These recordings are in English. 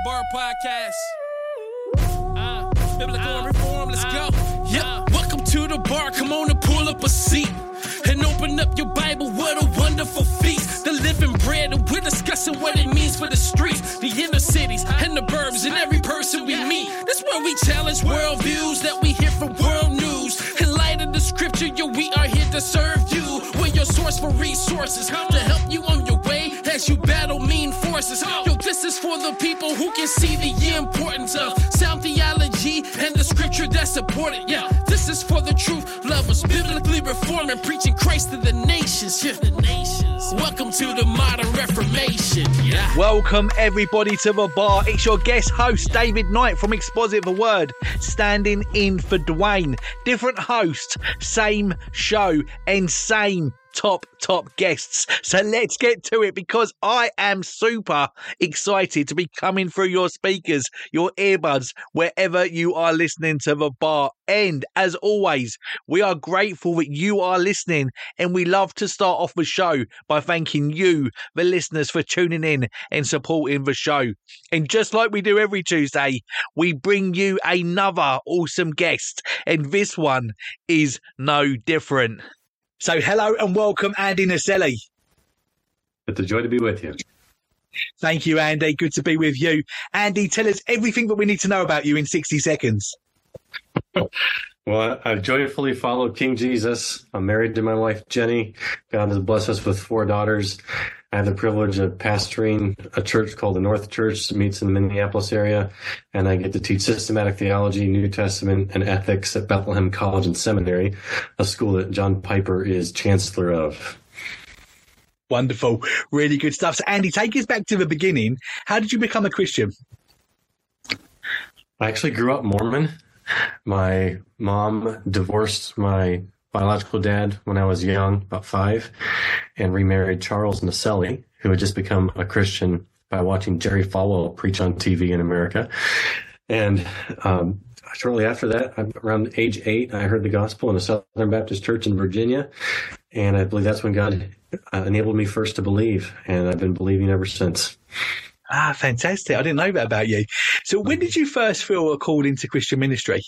The Bar Podcast. Uh, biblical ah. reform, let's go. Yeah, ah. welcome to the bar. Come on and pull up a seat. And open up your Bible, what a wonderful feast. The living bread, and we're discussing what it means for the streets, the inner cities, and the burbs, and every person we meet. That's where we challenge worldviews that we hear from world news. In light of the scripture, yo, we are here to serve you. We're your source for resources to help you on your way as you battle mean forces. Yo, this is for the people who can see the importance of sound theology and the scripture that support it. Yeah, this is for the truth lovers, biblically reforming, preaching Christ to the nations. Yeah, the nations. Welcome to the modern Reformation. Yeah. Welcome everybody to the bar. It's your guest host David Knight from Exposit the Word, standing in for Dwayne. Different host, same show, and same top top guests. So let's get to it because I am super excited to be coming through your speakers, your earbuds, wherever you are listening to the bar. And as always, we are grateful that you are listening and we love to start off the show by thanking you, the listeners, for tuning in and supporting the show. And just like we do every Tuesday, we bring you another awesome guest. And this one is no different. So, hello and welcome, Andy Naselli. It's a joy to be with you. Thank you, Andy. Good to be with you. Andy, tell us everything that we need to know about you in 60 seconds. Well, I've joyfully followed King Jesus. I'm married to my wife, Jenny. God has blessed us with four daughters. I have the privilege of pastoring a church called the North Church that meets in the Minneapolis area. And I get to teach systematic theology, New Testament, and ethics at Bethlehem College and Seminary, a school that John Piper is chancellor of. Wonderful. Really good stuff. So, Andy, take us back to the beginning. How did you become a Christian? I actually grew up Mormon. My mom divorced my biological dad when I was young, about five, and remarried Charles Naselli, who had just become a Christian by watching Jerry Falwell preach on TV in America. And um, shortly after that, around age eight, I heard the gospel in a Southern Baptist church in Virginia. And I believe that's when God uh, enabled me first to believe. And I've been believing ever since. Ah, fantastic. I didn't know that about you. So when did you first feel a call into Christian ministry?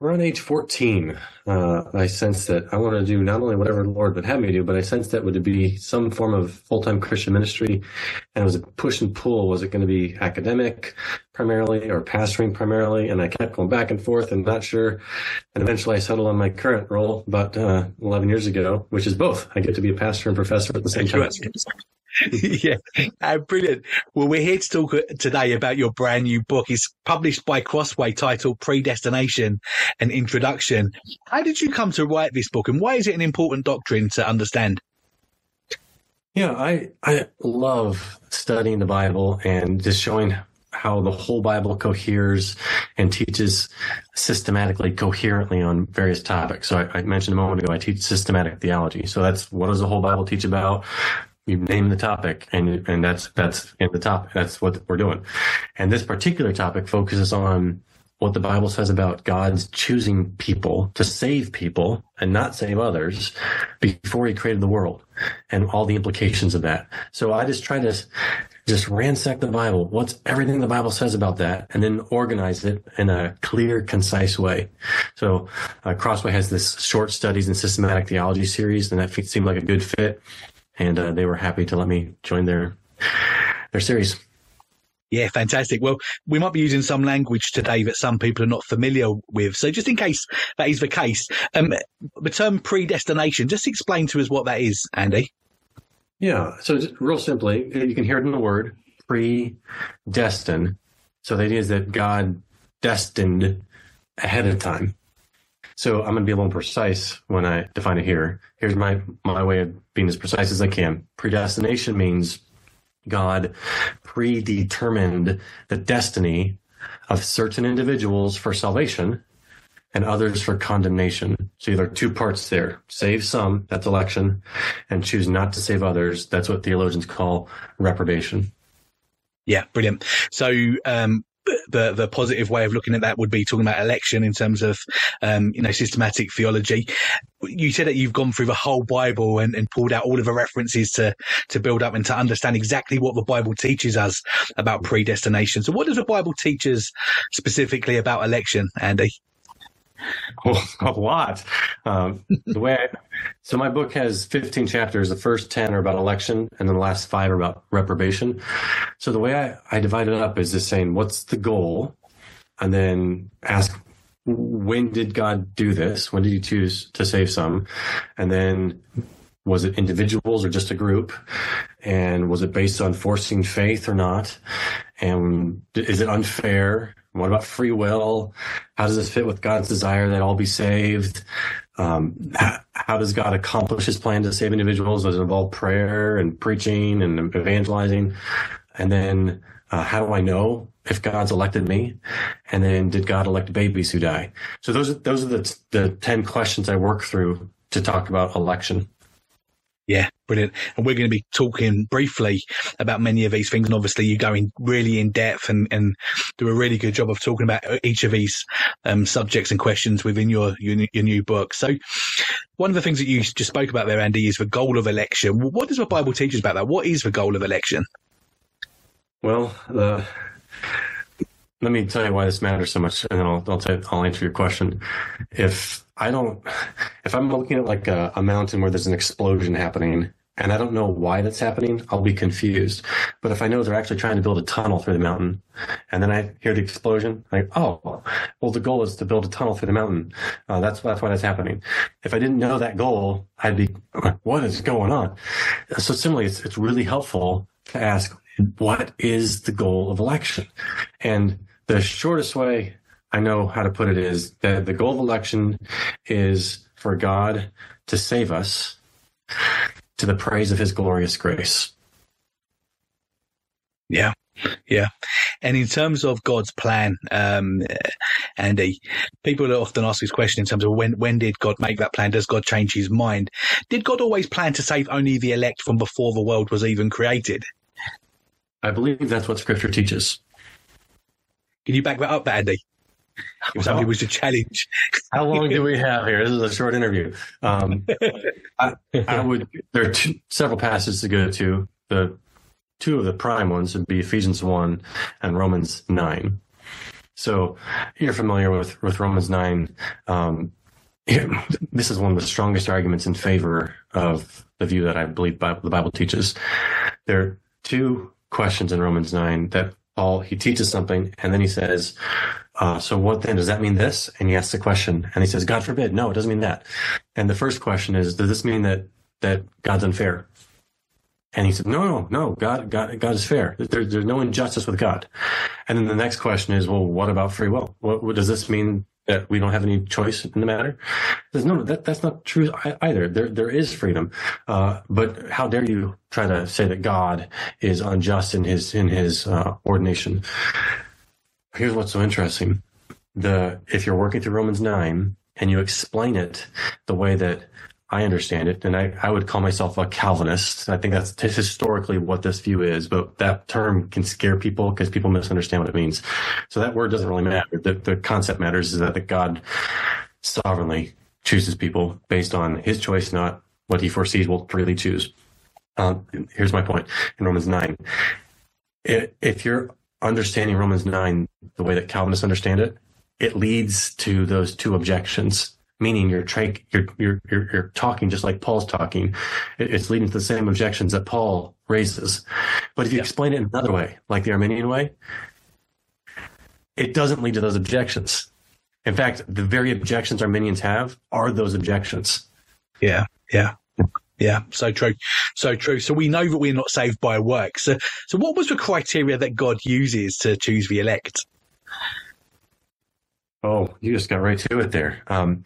Around age 14, uh, I sensed that I wanted to do not only whatever the Lord would have me do, but I sensed that would be some form of full-time Christian ministry. And it was a push and pull. Was it going to be academic primarily or pastoring primarily? And I kept going back and forth and not sure. And eventually I settled on my current role about uh, 11 years ago, which is both. I get to be a pastor and professor at the same time. yeah, uh, brilliant. Well, we're here to talk uh, today about your brand new book. It's published by Crossway titled Predestination and Introduction. How did you come to write this book and why is it an important doctrine to understand? Yeah, I, I love studying the Bible and just showing how the whole Bible coheres and teaches systematically, coherently on various topics. So I, I, mentioned a moment ago, I teach systematic theology. So that's what does the whole Bible teach about? You name the topic and and that's that's in the topic that's what we're doing and this particular topic focuses on what the Bible says about God's choosing people to save people and not save others before he created the world and all the implications of that. So I just try to just ransack the Bible. What's everything the Bible says about that and then organize it in a clear, concise way. So uh, Crossway has this short studies and systematic theology series and that seemed like a good fit. And uh, they were happy to let me join their, their series. Yeah, fantastic. Well, we might be using some language today that some people are not familiar with. So just in case that is the case, um, the term predestination, just explain to us what that is, Andy. Yeah. So real simply, you can hear it in the word predestined. So the idea is that God destined ahead of time. So I'm going to be a little precise when I define it here. Here's my, my way of being as precise as I can. Predestination means God predetermined the destiny of certain individuals for salvation and others for condemnation. So there are two parts there. Save some, that's election, and choose not to save others. That's what theologians call reprobation. Yeah, brilliant. So, um, the the positive way of looking at that would be talking about election in terms of um, you know systematic theology. You said that you've gone through the whole Bible and, and pulled out all of the references to to build up and to understand exactly what the Bible teaches us about predestination. So, what does the Bible teach us specifically about election, Andy? a lot. Um, the way I, so my book has 15 chapters. The first 10 are about election, and then the last five are about reprobation. So the way I, I divide it up is just saying, what's the goal? And then ask, when did God do this? When did he choose to save some? And then was it individuals or just a group? And was it based on foreseen faith or not? And is it unfair? What about free will? How does this fit with God's desire that all be saved? Um, how, does God accomplish his plan to save individuals? Does it involve prayer and preaching and evangelizing? And then, uh, how do I know if God's elected me? And then did God elect babies who die? So those are, those are the, the 10 questions I work through to talk about election. Yeah, brilliant. And we're going to be talking briefly about many of these things. And obviously you go in really in depth and, and do a really good job of talking about each of these um, subjects and questions within your, your, your new book. So one of the things that you just spoke about there, Andy, is the goal of election. What does the Bible teach us about that? What is the goal of election? Well, uh, let me tell you why this matters so much, and then I'll I'll, tell, I'll answer your question. If I don't, if I'm looking at like a, a, mountain where there's an explosion happening, and I don't know why that's happening, I'll be confused. But if I know they're actually trying to build a tunnel through the mountain, and then I hear the explosion, like, oh, well, the goal is to build a tunnel through the mountain. Uh, that's that's why that's happening. If I didn't know that goal, I'd be, what is going on? So similarly, it's it's really helpful to ask, what is the goal of election? And the shortest way I know how to put it is that the goal of election is for God to save us to the praise of his glorious grace. Yeah. Yeah. And in terms of God's plan, um, Andy, people often ask this question in terms of when, when did God make that plan? Does God change his mind? Did God always plan to save only the elect from before the world was even created? I believe that's what scripture teaches. Can you back that up, Andy? Well, Somebody was a challenge. how long do we have here? This is a short interview. Um, I, I, would. There are two, several passages to go to. The two of the prime ones would be Ephesians one and Romans nine. So you're familiar with with Romans nine. Um, this is one of the strongest arguments in favor of the view that I believe Bible, the Bible teaches. There are two questions in Romans nine that Paul, he teaches something and then he says, uh, so what then? Does that mean this? And he asks the question and he says, God forbid. No, it doesn't mean that. And the first question is, does this mean that, that God's unfair? And he said, no, no, no, God, God, God is fair. There, there's no injustice with God. And then the next question is, well, what about free will? What, what does this mean that we don't have any choice in the matter? There's no, that, that's not true either. There, there is freedom. Uh, but how dare you try to say that God is unjust in his, in his, uh, ordination? Here's what's so interesting. The, if you're working through Romans 9 and you explain it the way that I understand it, and I, I would call myself a Calvinist. I think that's historically what this view is, but that term can scare people because people misunderstand what it means. So that word doesn't really matter. The, the concept matters is that the God sovereignly chooses people based on his choice, not what he foresees will freely choose. Um, here's my point in Romans 9. If you're understanding Romans 9 the way that Calvinists understand it, it leads to those two objections meaning you're, tra- you're, you're, you're, you're, talking just like Paul's talking. It's leading to the same objections that Paul raises. But if you yeah. explain it another way, like the Arminian way, it doesn't lead to those objections. In fact, the very objections Arminians have are those objections. Yeah, yeah. Yeah, so true. So true. So we know that we're not saved by works. So, so what was the criteria that God uses to choose the elect? Oh, you just got right to it there. Um,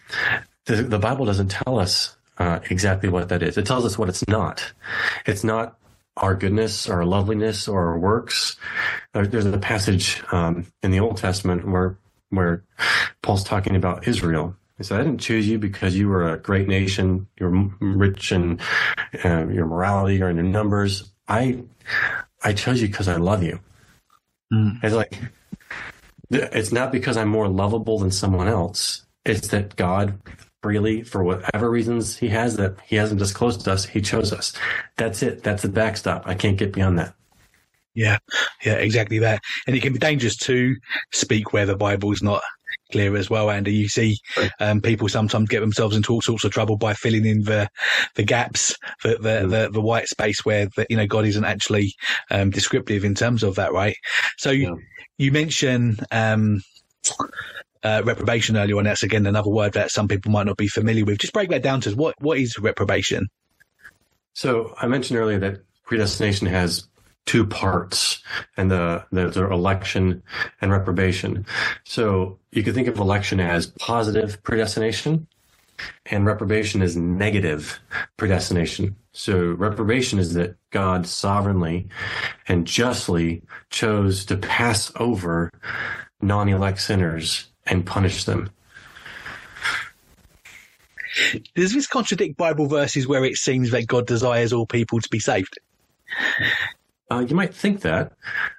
the, the, Bible doesn't tell us uh, exactly what that is. It tells us what it's not. It's not our goodness, our loveliness, or our works. there's a passage um, in the Old Testament where where Paul's talking about Israel. He said, "I didn't choose you because you were a great nation. You're rich in uh, your morality or in your numbers. I I chose you because I love you." Mm. It's like it's not because I'm more lovable than someone else. It's that God freely, for whatever reasons he has, that he hasn't disclosed to us, he chose us. That's it. That's the backstop. I can't get beyond that. Yeah, yeah, exactly that. And it can be dangerous to speak where the Bible's not clear as well, Andy. You see, um, people sometimes get themselves into all sorts of trouble by filling in the the gaps, the the, mm. the, the white space where the, you know God isn't actually um, descriptive in terms of that, right? So yeah you mentioned um, uh, reprobation earlier on. That's again another word that some people might not be familiar with. Just break that down to us. What what is reprobation? So I mentioned earlier that predestination has two parts, and the the, the election and reprobation. So you could think of election as positive predestination, and reprobation is negative predestination. So reprobation is that God sovereignly and justly chose to pass over non-elect sinners and punish them. Does this contradict Bible verses where it seems that God desires all people to be saved? Uh, you might think that,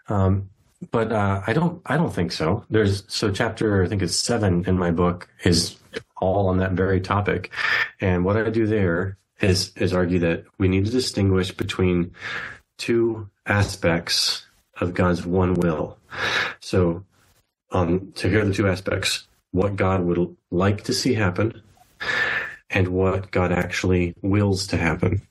um, but uh, I don't. I don't think so. There's so chapter I think it's seven in my book is all on that very topic. And what I do there is, is argue that we need to distinguish between two aspects of God's one will. So, um, so here are the two aspects what God would like to see happen and what God actually wills to happen.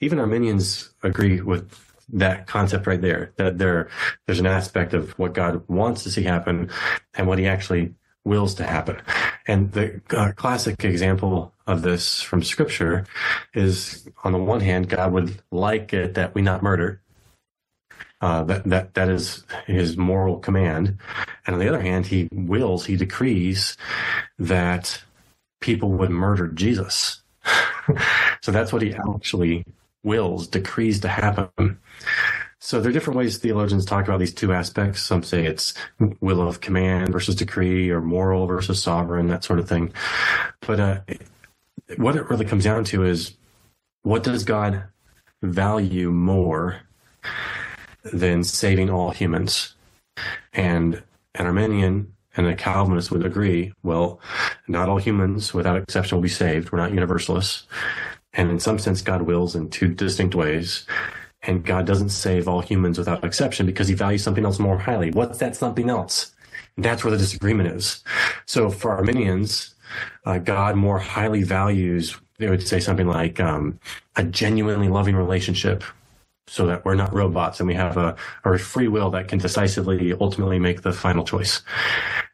Even Arminians agree with that concept right there that there there's an aspect of what God wants to see happen and what he actually wills to happen. And the uh, classic example of this from scripture is on the one hand, God would like it that we not murder. Uh, that, that, that is his moral command. And on the other hand, he wills, he decrees that people would murder Jesus. so that's what he actually wills, decrees to happen. So there are different ways theologians talk about these two aspects. Some say it's will of command versus decree or moral versus sovereign, that sort of thing. But uh, what it really comes down to is what does God value more than saving all humans? And an Arminian and a Calvinist would agree, well, not all humans without exception will be saved. We're not universalists. And in some sense, God wills in two distinct ways. And God doesn't save all humans without exception because he values something else more highly. What's that something else? That's where the disagreement is. So for Arminians, uh, God more highly values, they would say something like um, a genuinely loving relationship so that we're not robots and we have a, a free will that can decisively ultimately make the final choice.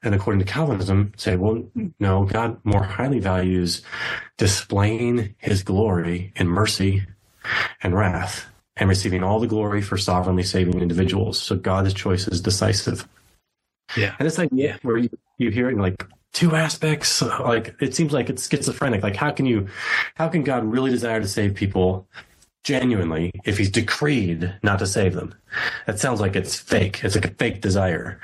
And according to Calvinism, say, well, no, God more highly values displaying his glory in mercy and wrath and receiving all the glory for sovereignly saving individuals. So God's choice is decisive. Yeah. And it's like, yeah, where you, you hear it like two aspects, like it seems like it's schizophrenic. Like how can you, how can God really desire to save people genuinely if he's decreed not to save them. That sounds like it's fake. It's like a fake desire.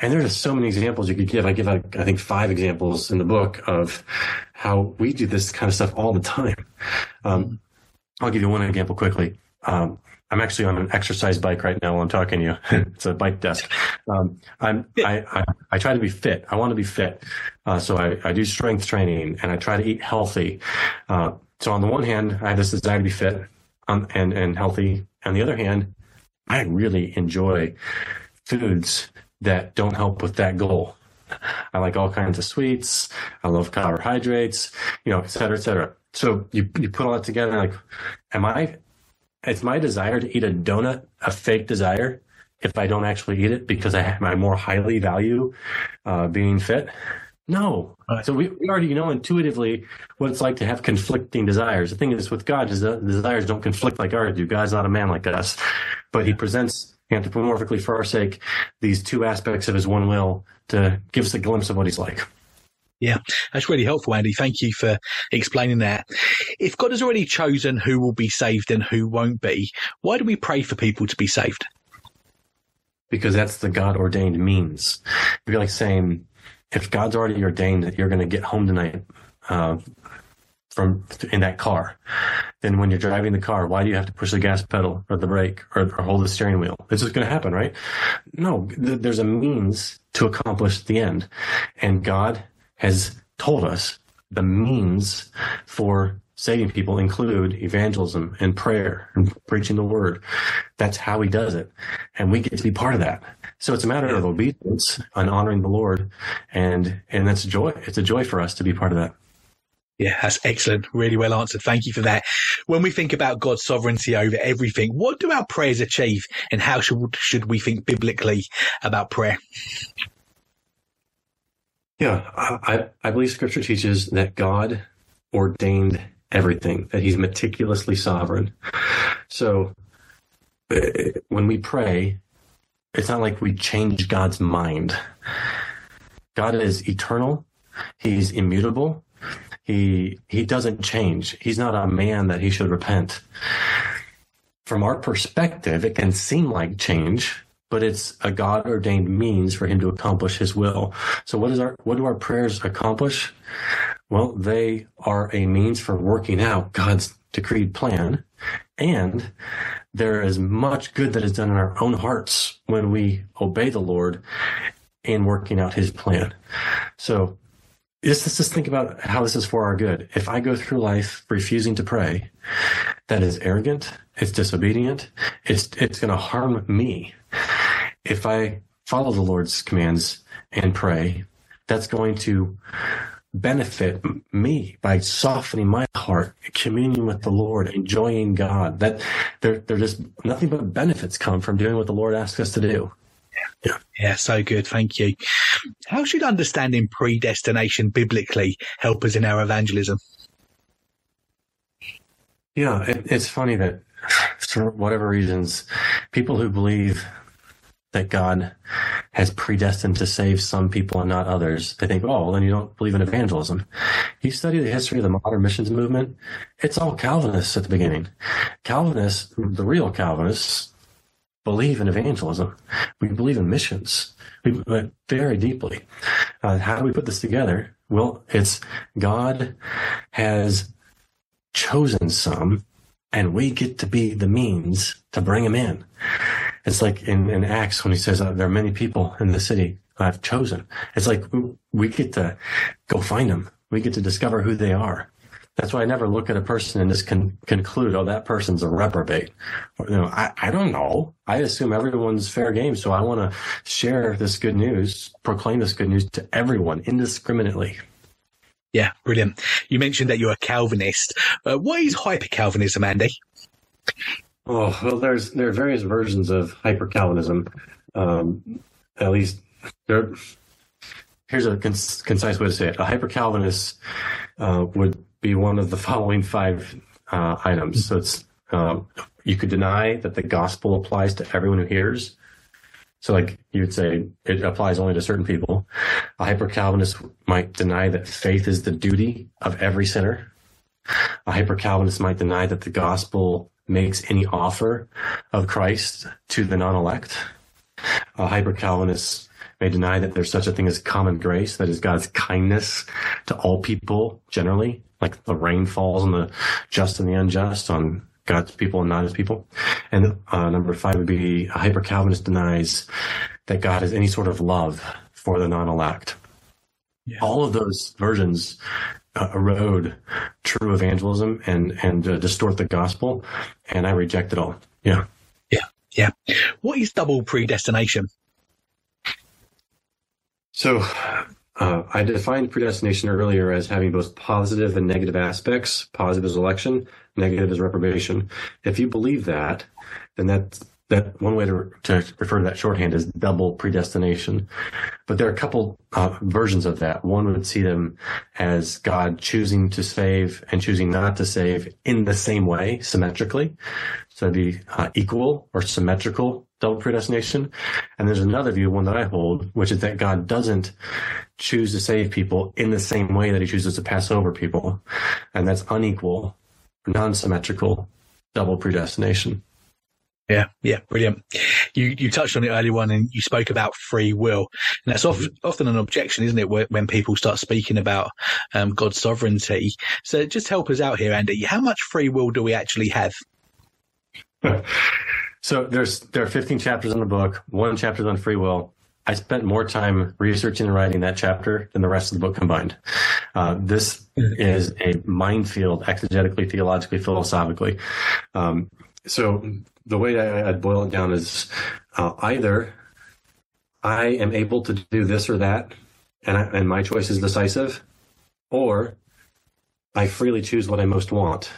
And there's so many examples you could give. I give, like, I think, five examples in the book of how we do this kind of stuff all the time. Um, I'll give you one example quickly. Um, I'm actually on an exercise bike right now while I'm talking to you. it's a bike desk. Um, I'm, I, I, I, try to be fit. I want to be fit. Uh, so I, I do strength training and I try to eat healthy. Uh, so on the one hand, I have this desire to be fit um, and, and healthy. On the other hand, I really enjoy foods that don't help with that goal. I like all kinds of sweets. I love carbohydrates, you know, et cetera, et cetera. So you, you put all that together, like, am I, it's my desire to eat a donut a fake desire if I don't actually eat it because I, I more highly value uh, being fit? No. Right. So we, we already know intuitively what it's like to have conflicting desires. The thing is with God is the desires don't conflict like ours do. God's not a man like us, but he presents anthropomorphically for our sake these two aspects of his one will to give us a glimpse of what he's like. Yeah, that's really helpful, Andy. Thank you for explaining that. If God has already chosen who will be saved and who won't be, why do we pray for people to be saved? Because that's the God ordained means. It'd be like saying, if God's already ordained that you're going to get home tonight uh, from in that car, then when you're driving the car, why do you have to push the gas pedal or the brake or, or hold the steering wheel? It's just going to happen, right? No, th- there's a means to accomplish the end, and God has told us the means for saving people include evangelism and prayer and preaching the word. That's how he does it. And we get to be part of that. So it's a matter of obedience and honoring the Lord. And, and that's joy. It's a joy for us to be part of that. Yeah, that's excellent. Really well answered. Thank you for that. When we think about God's sovereignty over everything, what do our prayers achieve and how should, should we think biblically about prayer? Yeah, I, I believe scripture teaches that God ordained everything, that he's meticulously sovereign. So uh, when we pray, it's not like we change God's mind. God is eternal. He's immutable. He, he doesn't change. He's not a man that he should repent. From our perspective, it can seem like change but it's a God ordained means for him to accomplish his will. So what is our, what do our prayers accomplish? Well, they are a means for working out God's decreed plan. And there is much good that is done in our own hearts when we obey the Lord in working out his plan. So let's just think about how this is for our good. If I go through life refusing to pray, that is arrogant. It's disobedient. It's, it's going to harm me if I follow the Lord's commands and pray, that's going to benefit me by softening my heart, communion with the Lord, enjoying God. That there, there just nothing but benefits come from doing what the Lord asks us to do. Yeah. yeah, so good. Thank you. How should understanding predestination biblically help us in our evangelism? Yeah, it, it's funny that for whatever reasons, people who believe that God has predestined to save some people and not others. They think, oh, well, then you don't believe in evangelism. You study the history of the modern missions movement, it's all Calvinists at the beginning. Calvinists, the real Calvinists, believe in evangelism. We believe in missions. We very deeply. Uh, how do we put this together? Well, it's God has chosen some and we get to be the means to bring them in. It's like in, in Acts when he says uh, there are many people in the city I've chosen. It's like we get to go find them. We get to discover who they are. That's why I never look at a person and just con- conclude, oh, that person's a reprobate. Or, you know, I, I don't know. I assume everyone's fair game. So I want to share this good news, proclaim this good news to everyone indiscriminately. Yeah, brilliant. You mentioned that you're a Calvinist. Uh, what is hyper Calvinism, Andy? Oh well, there's there are various versions of hyper Calvinism. Um, at least there. Here's a concise way to say it: a hyper Calvinist uh, would be one of the following five uh, items. So it's um, you could deny that the gospel applies to everyone who hears. So, like you would say, it applies only to certain people. A hyper Calvinist might deny that faith is the duty of every sinner. A hyper Calvinist might deny that the gospel makes any offer of Christ to the non-elect. A hyper Calvinist may deny that there's such a thing as common grace, that is God's kindness to all people generally, like the rain falls on the just and the unjust, on God's people and not his people. And uh, number five would be a hyper Calvinist denies that God has any sort of love for the non-elect. Yeah. All of those versions uh, erode true evangelism and and uh, distort the gospel, and I reject it all. Yeah, yeah, yeah. What is double predestination? So, uh, I defined predestination earlier as having both positive and negative aspects. Positive is election, negative is reprobation. If you believe that, then that that one way to, to refer to that shorthand is double predestination. But there are a couple uh, versions of that. One would see them as God choosing to save and choosing not to save in the same way, symmetrically. So it'd be uh, equal or symmetrical double predestination. And there's another view, one that I hold, which is that God doesn't choose to save people in the same way that he chooses to pass over people. And that's unequal, non-symmetrical double predestination. Yeah, yeah, brilliant. You you touched on it earlier on, and you spoke about free will, and that's often, often an objection, isn't it, when people start speaking about um, God's sovereignty? So just help us out here, Andy. How much free will do we actually have? So there's there are 15 chapters in the book. One chapter is on free will. I spent more time researching and writing that chapter than the rest of the book combined. Uh, this is a minefield, exegetically, theologically, philosophically. Um, so the way I, would boil it down is uh, either I am able to do this or that, and, I, and my choice is decisive, or I freely choose what I most want,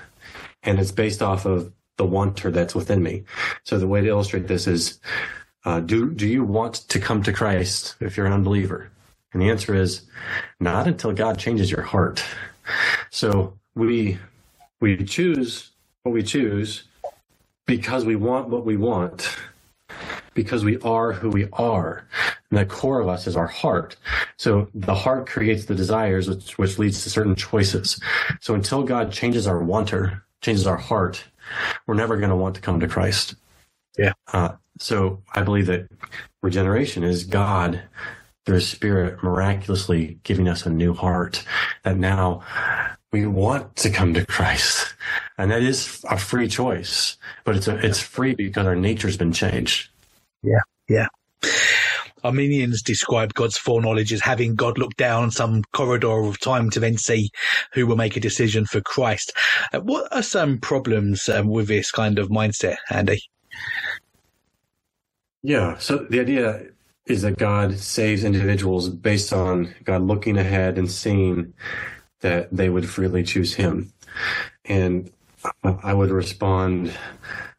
and it's based off of the wanter that's within me. So the way to illustrate this is, uh, do do you want to come to Christ if you're an unbeliever? And the answer is, not until God changes your heart. So we we choose what we choose because we want what we want, because we are who we are. And the core of us is our heart. So the heart creates the desires, which, which leads to certain choices. So until God changes our wanter, changes our heart, we're never going to want to come to Christ. Yeah. Uh, so I believe that regeneration is God through His Spirit miraculously giving us a new heart that now we want to come to Christ. And that is a free choice, but it's a, it's free because our nature's been changed. Yeah. Yeah. Arminians describe God's foreknowledge as having God look down some corridor of time to then see who will make a decision for Christ. Uh, what are some problems um, with this kind of mindset, Andy? Yeah. So the idea is that God saves individuals based on God looking ahead and seeing that they would freely choose Him. And I would respond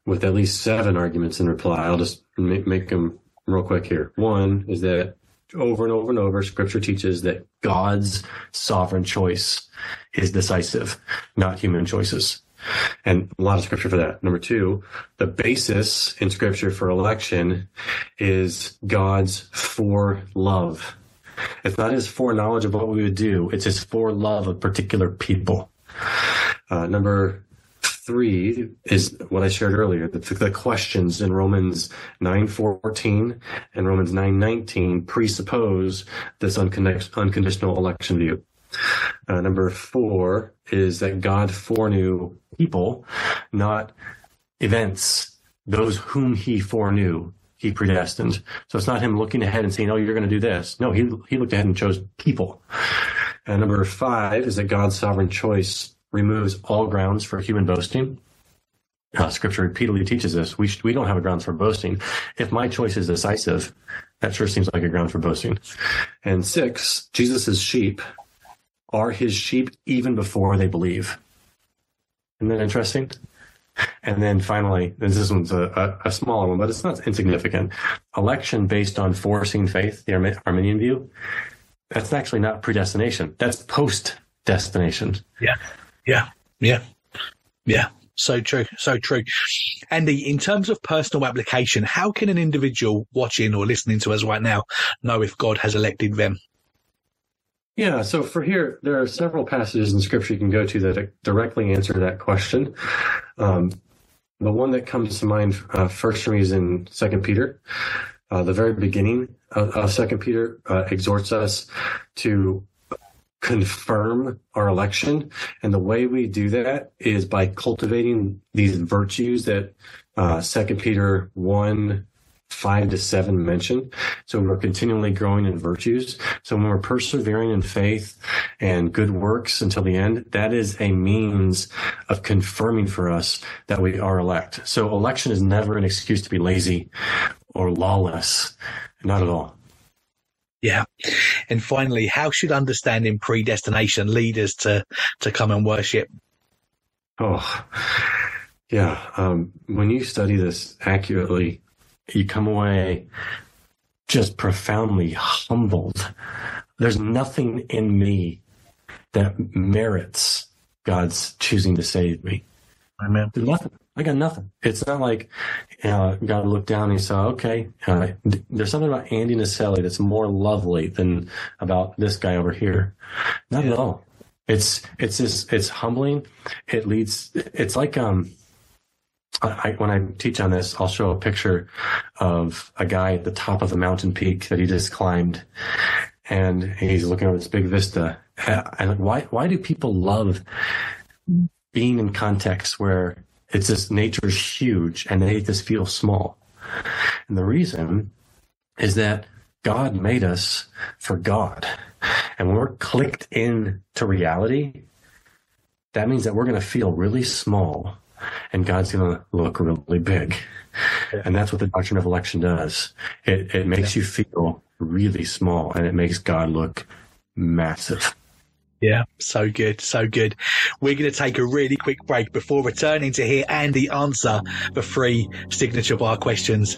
with at least seven arguments in reply. I'll just make, make them real quick here. One is that over and over and over, scripture teaches that God's sovereign choice is decisive, not human choices. And a lot of scripture for that. Number two, the basis in scripture for election is God's for love. It's not his foreknowledge of what we would do. It's his forelove of particular people. Uh, number three is what I shared earlier. The, the questions in Romans 9:14 and Romans 9:19 presuppose this unconditional election view. Uh, number four is that God foreknew people, not events. Those whom He foreknew, He predestined. So it's not Him looking ahead and saying, "Oh, you're going to do this." No, He He looked ahead and chose people. And number five is that God's sovereign choice removes all grounds for human boasting. Uh, scripture repeatedly teaches us we, sh- we don't have a grounds for boasting. If my choice is decisive, that sure seems like a ground for boasting. And six, Jesus' sheep are his sheep even before they believe. Isn't that interesting? And then finally, this one's a, a, a, smaller one, but it's not insignificant. Election based on foreseen faith, the Arminian view, that's actually not predestination. That's post destination. Yeah. Yeah, yeah, yeah. So true, so true. Andy, in terms of personal application, how can an individual watching or listening to us right now know if God has elected them? Yeah, so for here, there are several passages in Scripture you can go to that directly answer that question. Um, the one that comes to mind uh, first for me is in Second Peter. Uh, the very beginning of, Second Peter uh, exhorts us to confirm our election, and the way we do that is by cultivating these virtues that uh, Second Peter one five to seven mention. So we're continually growing in virtues. So when we're persevering in faith and good works until the end, that is a means of confirming for us that we are elect. So election is never an excuse to be lazy or lawless. Not at all. Yeah. And finally, how should understanding predestination lead us to, to come and worship? Oh, yeah. Um, when you study this accurately, you come away just profoundly humbled. There's nothing in me that merits God's choosing to save me. Amen. There's nothing. I got nothing. It's not like uh, God looked down and he saw, okay, uh, there's something about Andy Naselli that's more lovely than about this guy over here. Not yeah. at all. It's it's just it's humbling. It leads. It's like um, I, when I teach on this, I'll show a picture of a guy at the top of a mountain peak that he just climbed, and he's looking over this big vista. And why why do people love being in contexts where it's just nature's huge and they just feel small? And the reason is that God made us for God, and when we're clicked into reality, that means that we're going to feel really small and God's going to look really big. And that's what the doctrine of election does. It, it makes you feel really small and it makes God look massive. Yeah, so good, so good. We're going to take a really quick break before returning to hear Andy answer the three signature bar questions.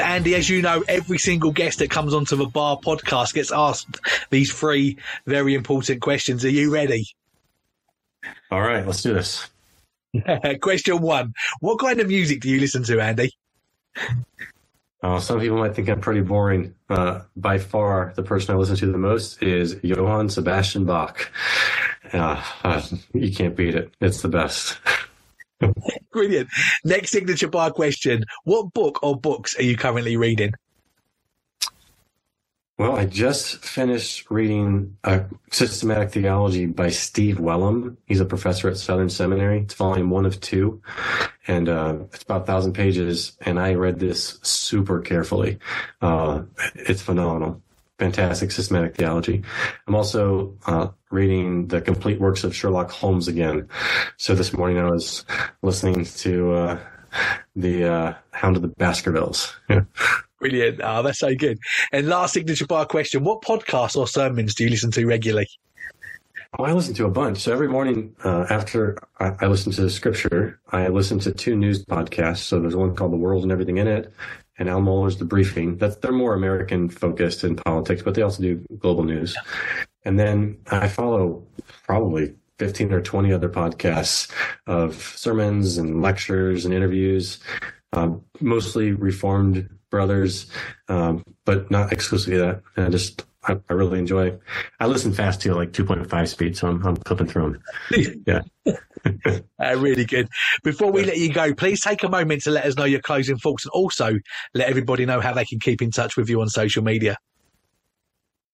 So, Andy, as you know, every single guest that comes onto the Bar podcast gets asked these three very important questions. Are you ready? All right, let's do this. Question one What kind of music do you listen to, Andy? Uh, some people might think I'm pretty boring. Uh, by far, the person I listen to the most is Johann Sebastian Bach. Uh, you can't beat it. It's the best. Brilliant. Next signature bar question. What book or books are you currently reading? Well, I just finished reading a Systematic Theology by Steve Wellum. He's a professor at Southern Seminary. It's volume one of two, and uh, it's about a thousand pages. And I read this super carefully. Uh, it's phenomenal fantastic systematic theology. I'm also uh, reading the complete works of Sherlock Holmes again. So this morning I was listening to uh, the uh, Hound of the Baskervilles. Brilliant. Oh, that's so good. And last signature bar question: What podcasts or sermons do you listen to regularly? Oh, I listen to a bunch. So every morning uh, after I, I, listen to the scripture, I listen to two news podcasts. So there's one called The World and Everything in It, and Al Mohler's The Briefing. That's they're more American focused in politics, but they also do global news. And then I follow probably 15 or 20 other podcasts of sermons and lectures and interviews, um, mostly Reformed brothers, um, but not exclusively that. And I just I, I, really enjoy. I listen fast to like 2.5 speed, so I'm, I'm flipping through them. Yeah. uh, really good. Before we let you go, please take a moment to let us know your closing thoughts and also let everybody know how they can keep in touch with you on social media.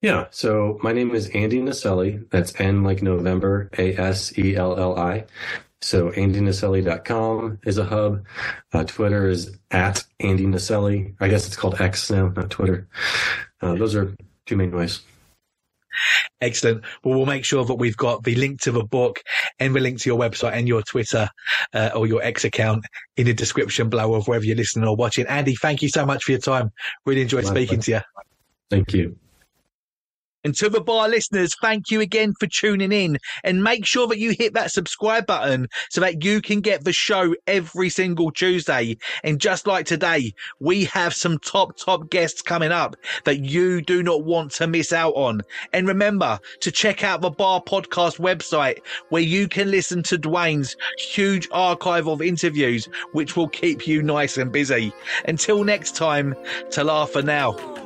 Yeah. So my name is Andy Naselli. That's N like November, A S E L L I. So andynaselli.com is a hub. Uh, Twitter is at Andy Naselli. I guess it's called X now, not Twitter. Uh, those are two main ways. Excellent. Well, we'll make sure that we've got the link to the book and the link to your website and your Twitter uh, or your X account in the description below of wherever you're listening or watching. Andy, thank you so much for your time. Really enjoyed My speaking pleasure. to you. Thank you. And to the bar listeners, thank you again for tuning in. And make sure that you hit that subscribe button so that you can get the show every single Tuesday. And just like today, we have some top, top guests coming up that you do not want to miss out on. And remember to check out the Bar Podcast website where you can listen to Dwayne's huge archive of interviews, which will keep you nice and busy. Until next time, ta for now.